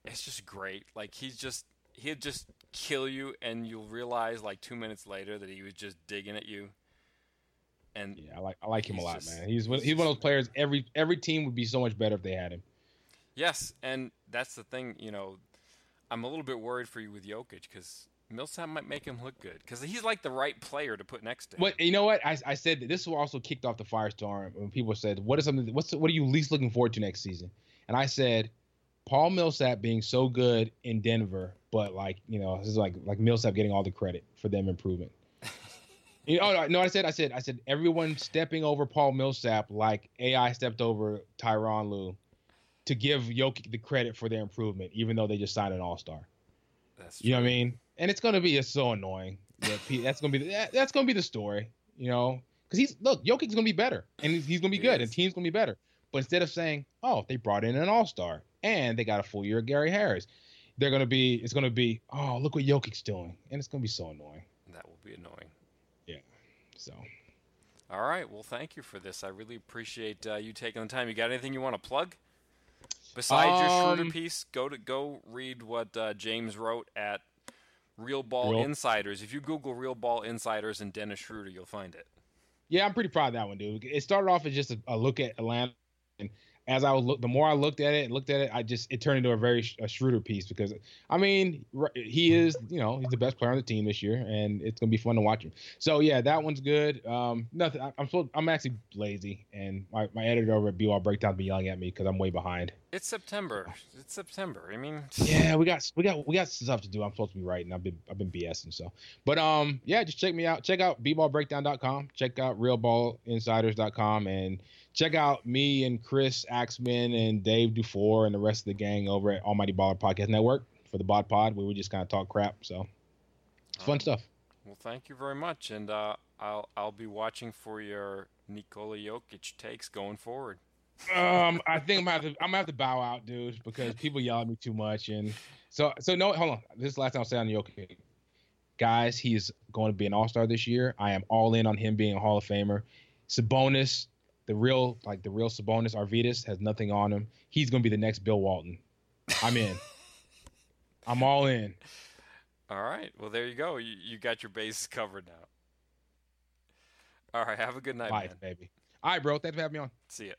it's just great. Like he's just he'll just kill you, and you'll realize like two minutes later that he was just digging at you. And Yeah, I like I like him a lot, just- man. He's one, he's one of those players. Every every team would be so much better if they had him. yes, and that's the thing. You know, I'm a little bit worried for you with Jokic because Millsap might make him look good because he's like the right player to put next to him. But you know what? I, I said that this also kicked off the firestorm when people said, "What is something? What's what are you least looking forward to next season?" And I said, Paul Millsap being so good in Denver, but like you know, this is like like Millsap getting all the credit for them improving. You know, oh, no, no, I said, I said, I said, everyone stepping over Paul Millsap like AI stepped over Tyronn Lue to give Jokic the credit for their improvement, even though they just signed an All Star. that's You know what I mean? And it's gonna be it's so annoying. That that's gonna be the, that- that's gonna be the story. You know, because he's look, Jokic's gonna be better, and he's, he's gonna be He good, is. and team's gonna be better. But instead of saying, "Oh, they brought in an All Star and they got a full year of Gary Harris," they're gonna be it's gonna be, "Oh, look what Jokic's doing," and it's gonna be so annoying. That will be annoying. So All right. Well, thank you for this. I really appreciate uh, you taking the time. You got anything you want to plug? Besides your Schroeder Um, piece, go to go read what uh, James wrote at Real Ball Real- Insiders. If you Google Real Ball Insiders and Dennis Schroeder, you'll find it. yeah, I'm pretty proud of that one, dude. It started off as just a, a look at Atlanta, and as I was look, the more I looked at it looked at it, I just it turned into a very sh- a Schroeder piece because I mean he is you know he's the best player on the team this year, and it's gonna be fun to watch him. So yeah, that one's good. Um, nothing. I, I'm so I'm actually lazy, and my, my editor over at BBall Breakdown be yelling at me because I'm way behind. It's September. It's September. I mean, Yeah, we got we got we got stuff to do. I'm supposed to be writing. I've been I've been BSing so. But um yeah, just check me out. Check out bballbreakdown.com. Check out realballinsiders.com and check out me and Chris Axman and Dave Dufour and the rest of the gang over at Almighty Baller Podcast Network for the Bod Pod where we just kind of talk crap. So it's fun Um, stuff. Well, thank you very much, and uh, I'll I'll be watching for your Nikola Jokic takes going forward. Um, I think I'm gonna have to I'm gonna have to bow out, dude, because people yell at me too much. And so so no, hold on. This is the last time I'll say on Jokic. Guys, he is going to be an all star this year. I am all in on him being a Hall of Famer. Sabonis, the real like the real Sabonis Arvydas has nothing on him. He's gonna be the next Bill Walton. I'm in. I'm all in. All right. Well, there you go. You, you got your bases covered now. All right. Have a good night, Life, man. baby. All right, bro. Thanks for having me on. See ya.